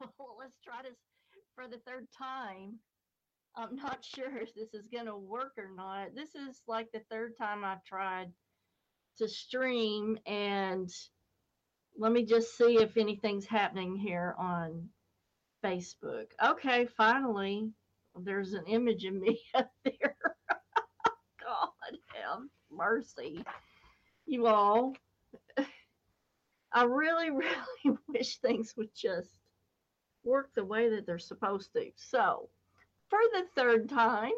let's try this for the third time. I'm not sure if this is going to work or not. This is like the third time I've tried to stream, and let me just see if anything's happening here on Facebook. Okay, finally, there's an image of me up there. God have mercy, you all. I really, really wish things would just work the way that they're supposed to. So, for the third time,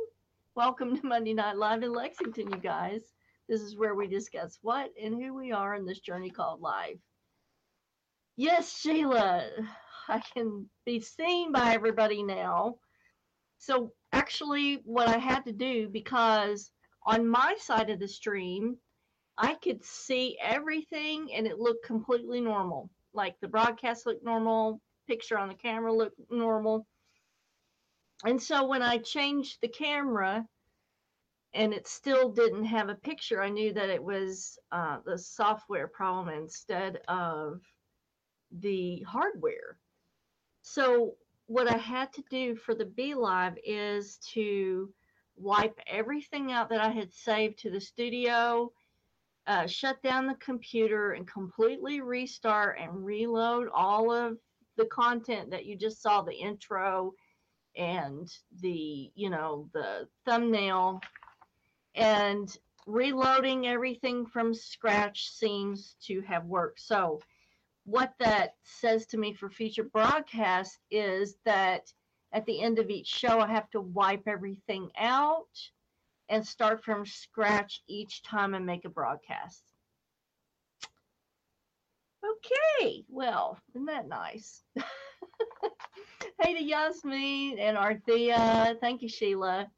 welcome to Monday Night Live in Lexington, you guys. This is where we discuss what and who we are in this journey called life. Yes, Sheila, I can be seen by everybody now. So, actually, what I had to do because on my side of the stream, I could see everything and it looked completely normal. Like the broadcast looked normal, picture on the camera looked normal. And so when I changed the camera and it still didn't have a picture, I knew that it was uh, the software problem instead of the hardware. So what I had to do for the BeLive is to wipe everything out that I had saved to the studio, uh, shut down the computer, and completely restart and reload all of the content that you just saw the intro and the you know the thumbnail. And reloading everything from scratch seems to have worked. So what that says to me for future broadcasts is that at the end of each show i have to wipe everything out and start from scratch each time i make a broadcast Okay, well, isn't that nice? hey to Yasmin and Arthea. Thank you, Sheila.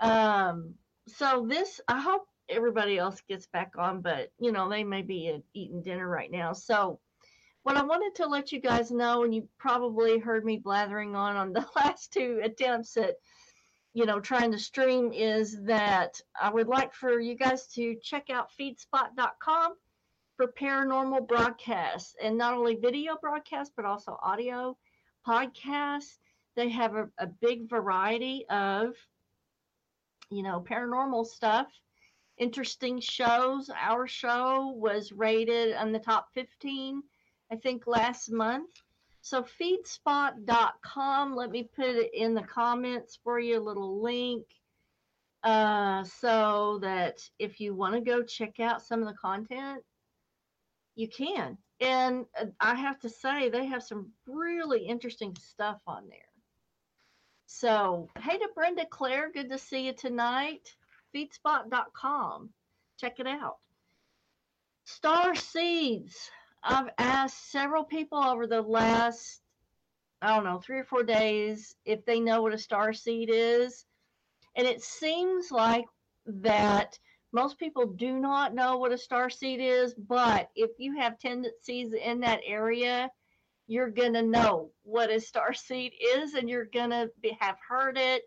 Um, so this, I hope everybody else gets back on, but you know, they may be eating dinner right now. So what I wanted to let you guys know, and you probably heard me blathering on on the last two attempts at, you know, trying to stream, is that I would like for you guys to check out feedspot.com for paranormal broadcasts and not only video broadcasts but also audio podcasts. They have a, a big variety of you know paranormal stuff. Interesting shows. Our show was rated on the top 15 i think last month. So feedspot.com let me put it in the comments for you a little link uh, so that if you want to go check out some of the content you can. And uh, I have to say, they have some really interesting stuff on there. So, hey to Brenda Claire, good to see you tonight. Feedspot.com. Check it out. Star Seeds. I've asked several people over the last, I don't know, three or four days if they know what a star seed is. And it seems like that most people do not know what a star seed is, but if you have tendencies in that area, you're going to know what a star seed is and you're going to have heard it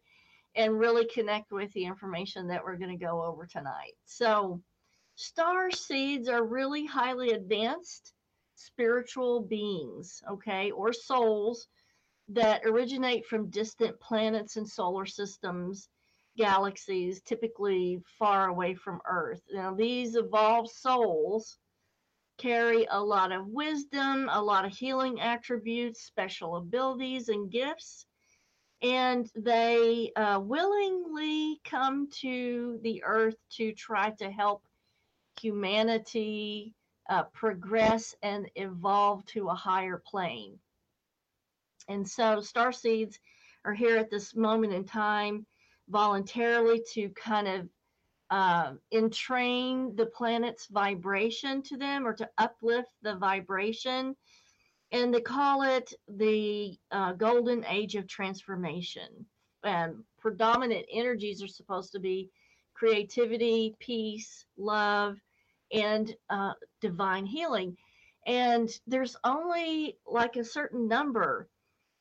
and really connect with the information that we're going to go over tonight. So, star seeds are really highly advanced spiritual beings, okay, or souls that originate from distant planets and solar systems galaxies, typically far away from Earth. Now, these evolved souls carry a lot of wisdom, a lot of healing attributes, special abilities, and gifts. And they uh, willingly come to the earth to try to help humanity uh, progress and evolve to a higher plane. And so, star seeds are here at this moment in time voluntarily to kind of uh, entrain the planet's vibration to them or to uplift the vibration. And they call it the uh, golden age of transformation. And predominant energies are supposed to be creativity, peace, love, and uh, divine healing. And there's only like a certain number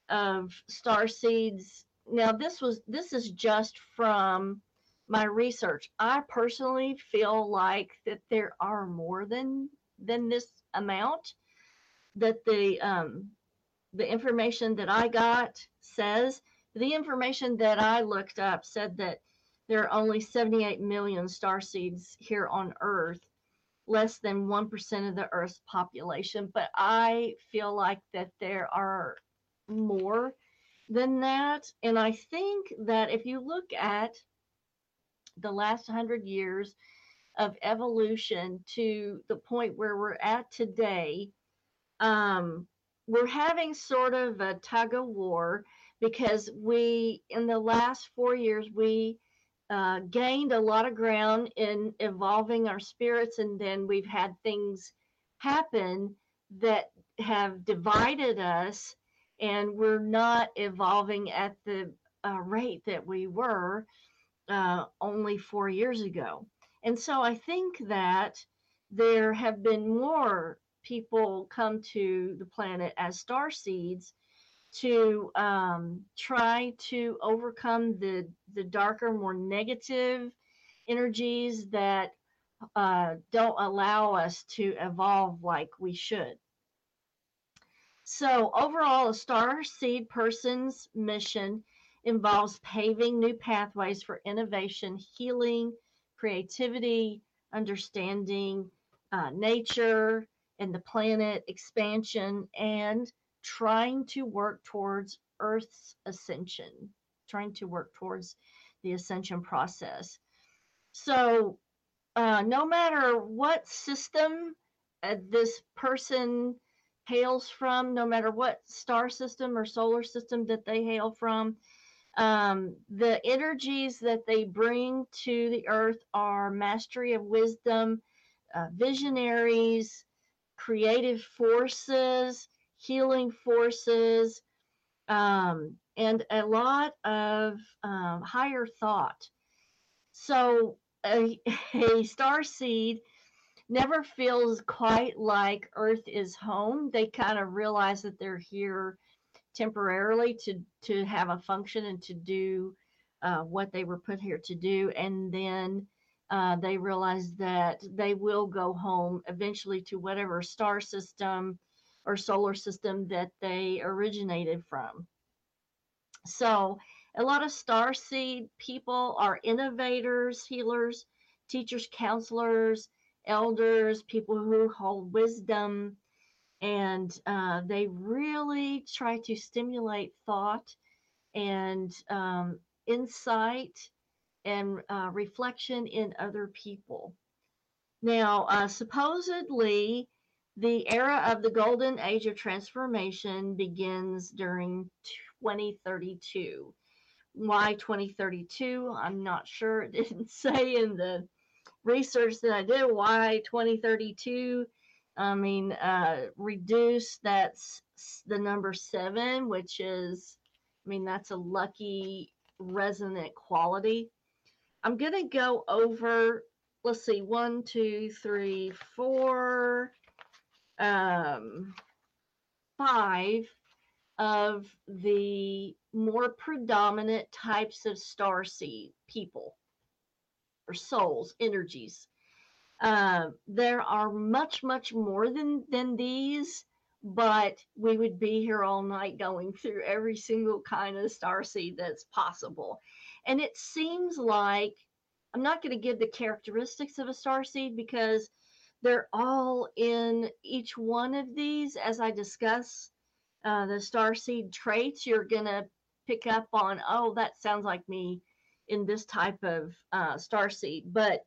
of star seeds now this was this is just from my research. I personally feel like that there are more than than this amount that the um, the information that I got says. The information that I looked up said that there are only 78 million star seeds here on Earth, less than 1% of the Earth's population. But I feel like that there are more than that. And I think that if you look at the last 100 years of evolution to the point where we're at today, um, we're having sort of a tug of war because we, in the last four years, we uh, gained a lot of ground in evolving our spirits, and then we've had things happen that have divided us, and we're not evolving at the uh, rate that we were uh, only four years ago. And so I think that there have been more people come to the planet as star seeds to um, try to overcome the the darker, more negative energies that uh, don't allow us to evolve like we should. So overall, a star seed person's mission involves paving new pathways for innovation, healing, creativity, understanding uh, nature and the planet, expansion, and trying to work towards Earth's ascension, trying to work towards the ascension process. So, uh, no matter what system uh, this person hails from, no matter what star system or solar system that they hail from, um, the energies that they bring to the earth are mastery of wisdom, uh, visionaries, creative forces, healing forces, um, and a lot of um, higher thought. So a, a star seed never feels quite like Earth is home. They kind of realize that they're here temporarily to to have a function and to do uh, what they were put here to do, and then uh, they realize that they will go home eventually to whatever star system or solar system that they originated from. So, a lot of star seed people are innovators, healers, teachers, counselors, elders, people who hold wisdom, and uh, they really try to stimulate thought and um, insight and uh, reflection in other people. Now, uh, supposedly, the era of the golden age of transformation begins during 2032. Why 2032? I'm not sure. It didn't say in the research that I did why 2032. I mean, uh, reduce that's the number seven, which is, I mean, that's a lucky resonant quality. I'm going to go over, let's see, one, two, three, four, um, five of the more predominant types of star seed people or souls, energies. Uh, there are much, much more than than these, but we would be here all night going through every single kind of star seed that's possible. And it seems like I'm not going to give the characteristics of a star seed because they're all in each one of these. As I discuss uh, the star seed traits, you're going to pick up on, oh, that sounds like me in this type of uh, star seed. But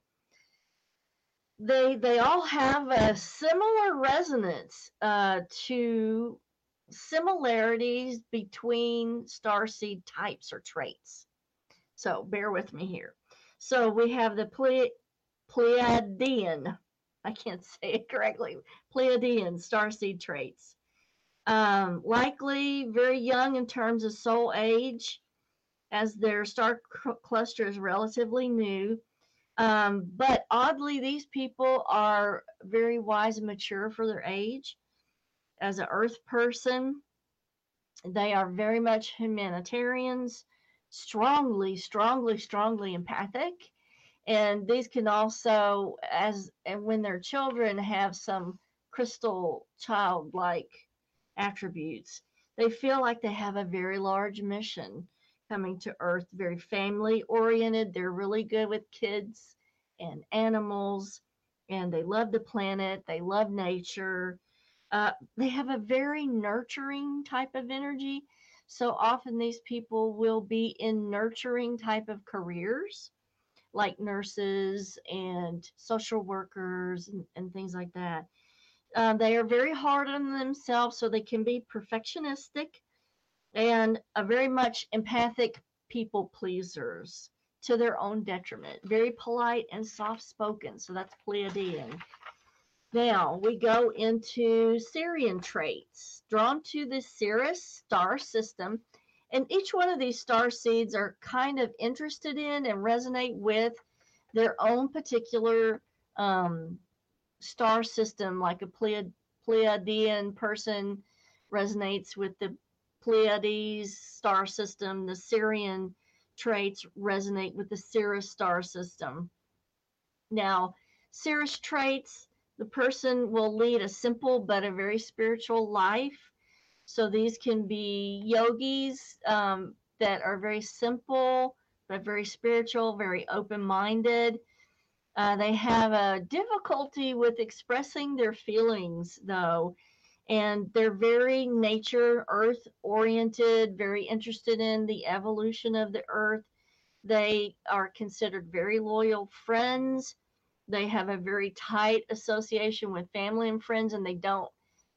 they they all have a similar resonance uh, to similarities between star seed types or traits. So bear with me here. So we have the Ple- Pleiadian I can't say it correctly, Pleiadian starseed traits. Um, likely very young in terms of soul age, as their star cluster is relatively new. Um, but oddly, these people are very wise and mature for their age. As an earth person, they are very much humanitarians, strongly, strongly, strongly empathic and these can also as and when they're children have some crystal childlike attributes They feel like they have a very large mission coming to Earth, very family oriented. They're really good with kids and animals, and they love the planet, they love nature. Uh, they have a very nurturing type of energy. So often these people will be in nurturing type of careers like nurses and social workers and, and things like that. Uh, they are very hard on themselves, so they can be perfectionistic and a very much empathic people pleasers to their own detriment. Very polite and soft spoken, so that's Pleiadian. Now we go into Sirian traits, drawn to the Sirius star system. And each one of these star seeds are kind of interested in and resonate with their own particular um, star system, like a Pleiad, Pleiadian person resonates with the Pleiades star system, the Sirian traits resonate with the Sirius star system. Now, Sirius traits, the person will lead a simple but a very spiritual life. So these can be yogis um, that are very simple, but very spiritual, very open minded. Uh, they have a difficulty with expressing their feelings, though, and they're very nature, earth oriented, very interested in the evolution of the earth. They are considered very loyal friends. They have a very tight association with family and friends, and they don't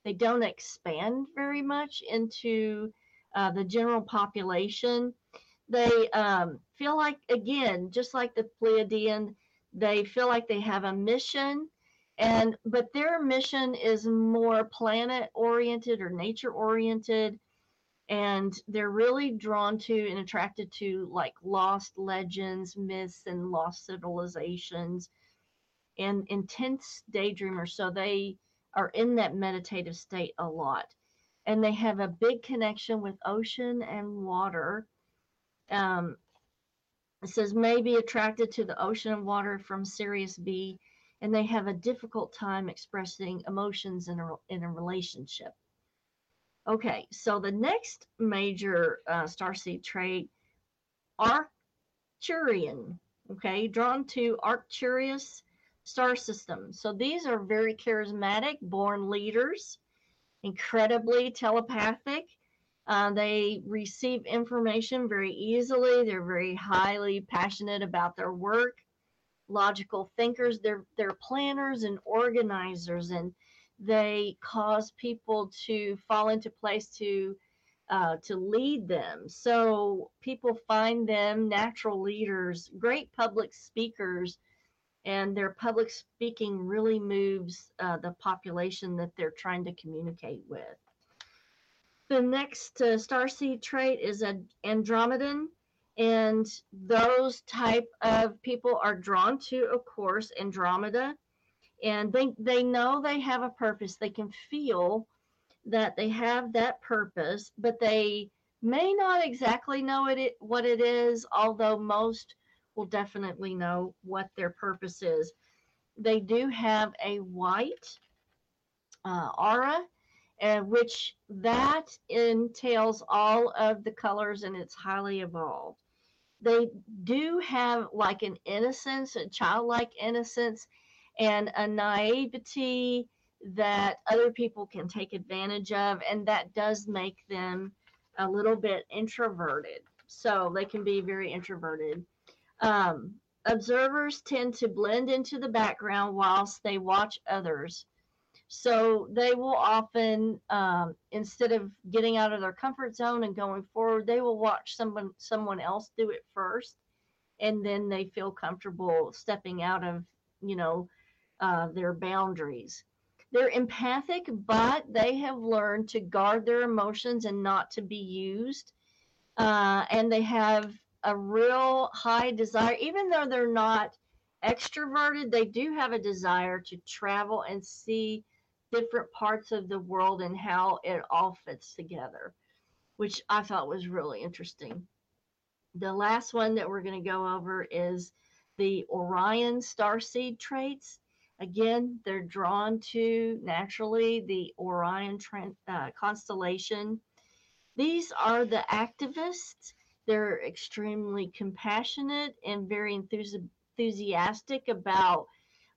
they don't expand very much into uh, the general population. They um, feel like again, just like the Pleiadian, they feel like they have a mission and but their mission is more planet oriented or nature oriented and they're really drawn to and attracted to like lost legends myths and lost civilizations and intense daydreamers. So they are in that meditative state a lot. And they have a big connection with ocean and water. Um, it says may be attracted to the ocean and water from sirius b and they have a difficult time expressing emotions in a, in a relationship. Okay, so the next major uh, starseed trait, Arcturian, okay, drawn to Arcturus star system. So these are very charismatic, born leaders, incredibly telepathic. Uh, they receive information very easily. They're very highly passionate about their work logical thinkers. They're they're planners and organizers, and they cause people to fall into place to uh, to lead them. So people find them natural leaders, great public speakers, and their public speaking really moves uh, the population that they're trying to communicate with. The next uh, starseed trait is an Andromedan and those type of people are drawn to of course andromeda. And they they know they have a purpose. They can feel that they have that purpose but they may not exactly know it what it is although most will definitely know what their purpose is. They do have a white uh, aura uh, which that entails all of the colors and it's highly evolved they do have like an innocence, a childlike innocence, and a naivety that other people can take advantage of, and that does make them a little bit introverted. So they can be very introverted. Um, observers tend to blend into the background whilst they watch others. So they will often, um, instead of getting out of their comfort zone and going forward, they will watch someone someone else do it first, and then they feel comfortable stepping out of you know uh, their boundaries. They're empathic, but they have learned to guard their emotions and not to be used. Uh, and they have a real high desire, even though they're not extroverted, they do have a desire to travel and see different parts of the world and how it all fits together, which I thought was really interesting. The last one that we're going to go over is the Orion starseed traits. Again, they're drawn to naturally the Orion uh, constellation. These are the activists. They're extremely compassionate and very enthusi- enthusiastic about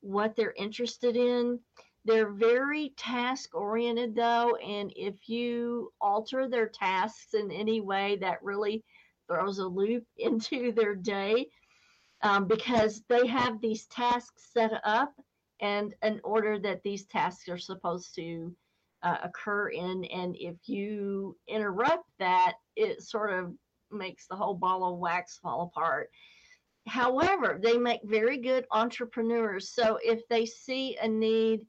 what they're interested in. They're very task oriented though, and if you alter their tasks in any way, that really throws a loop into their day um, because they have these tasks set up and an order that these tasks are supposed to uh, occur in. And if you interrupt that, it sort of makes the whole ball of wax fall apart. However, they make very good entrepreneurs. So if they see a need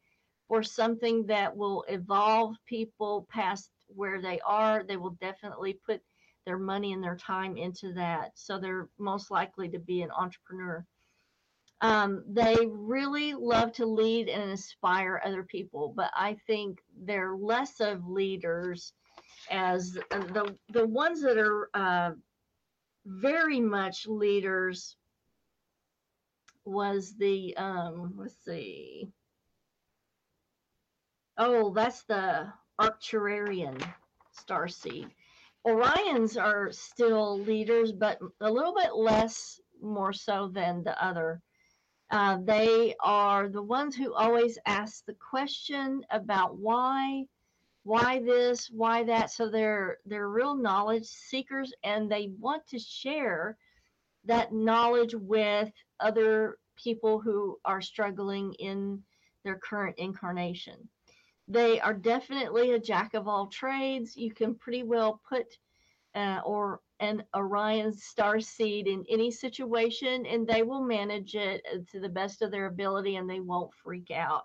for something that will evolve people past where they are, they will definitely put their money and their time into that. So they're most likely to be an entrepreneur. Um, they really love to lead and inspire other people, but I think they're less of leaders as the the ones that are uh, very much leaders was the um, let's see Oh, that's the Arcturarian star seed. Orions are still leaders, but a little bit less more so than the other. Uh, they are the ones who always ask the question about why, why this, why that. So they're they're real knowledge seekers, and they want to share that knowledge with other people who are struggling in their current incarnation. They are definitely a jack of all trades. You can pretty well put uh, or an Orion star seed in any situation and they will manage it uh, to the best of their ability and they won't freak out.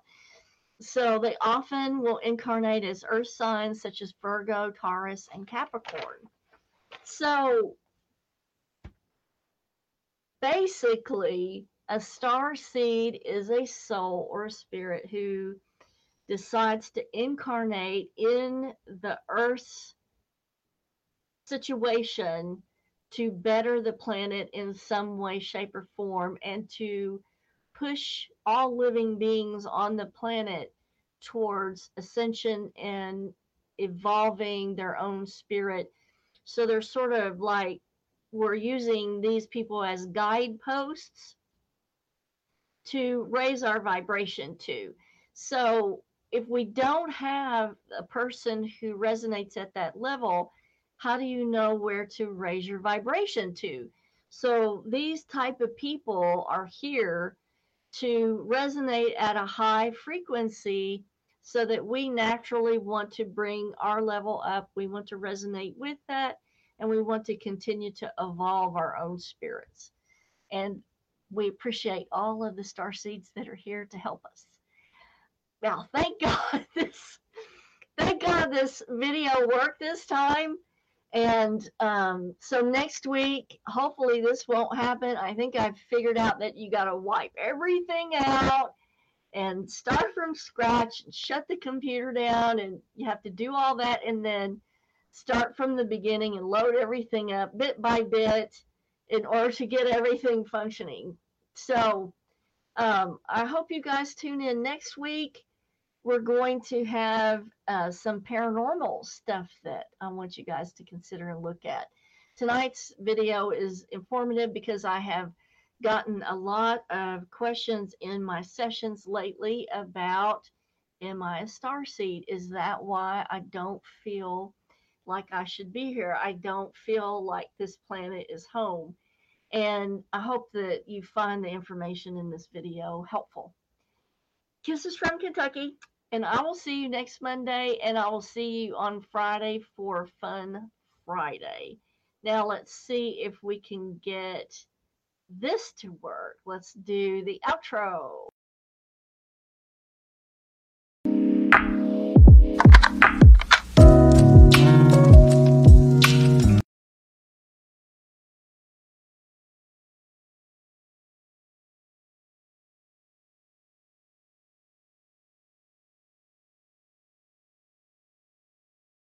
So they often will incarnate as earth signs such as Virgo, Taurus, and Capricorn. So basically, a star seed is a soul or a spirit who decides to incarnate in the Earth's situation to better the planet in some way, shape, or form, and to push all living beings on the planet towards ascension and evolving their own spirit. So they're sort of like we're using these people as guideposts to raise our vibration to. So if we don't have a person who resonates at that level, how do you know where to raise your vibration to? So these type of people are here to resonate at a high frequency so that we naturally want to bring our level up. We want to resonate with that and we want to continue to evolve our own spirits. And we appreciate all of the star seeds that are here to help us. Well, thank God this thank God this video worked this time. And um, so next week, hopefully this won't happen. I think I've figured out that you got to wipe everything out and start from scratch and shut the computer down. And you have to do all that and then start from the beginning and load everything up bit by bit in order to get everything functioning. So um, I hope you guys tune in next week we're going to have uh, some paranormal stuff that I want you guys to consider and look at. Tonight's video is informative because I have gotten a lot of questions in my sessions lately about Am I a star seed? Is that why I don't feel like I should be here? I don't feel like this planet is home. And I hope that you find the information in this video helpful. Kisses from Kentucky. And I will see you next Monday, and I will see you on Friday for Fun Friday. Now, let's see if we can get this to work. Let's do the outro.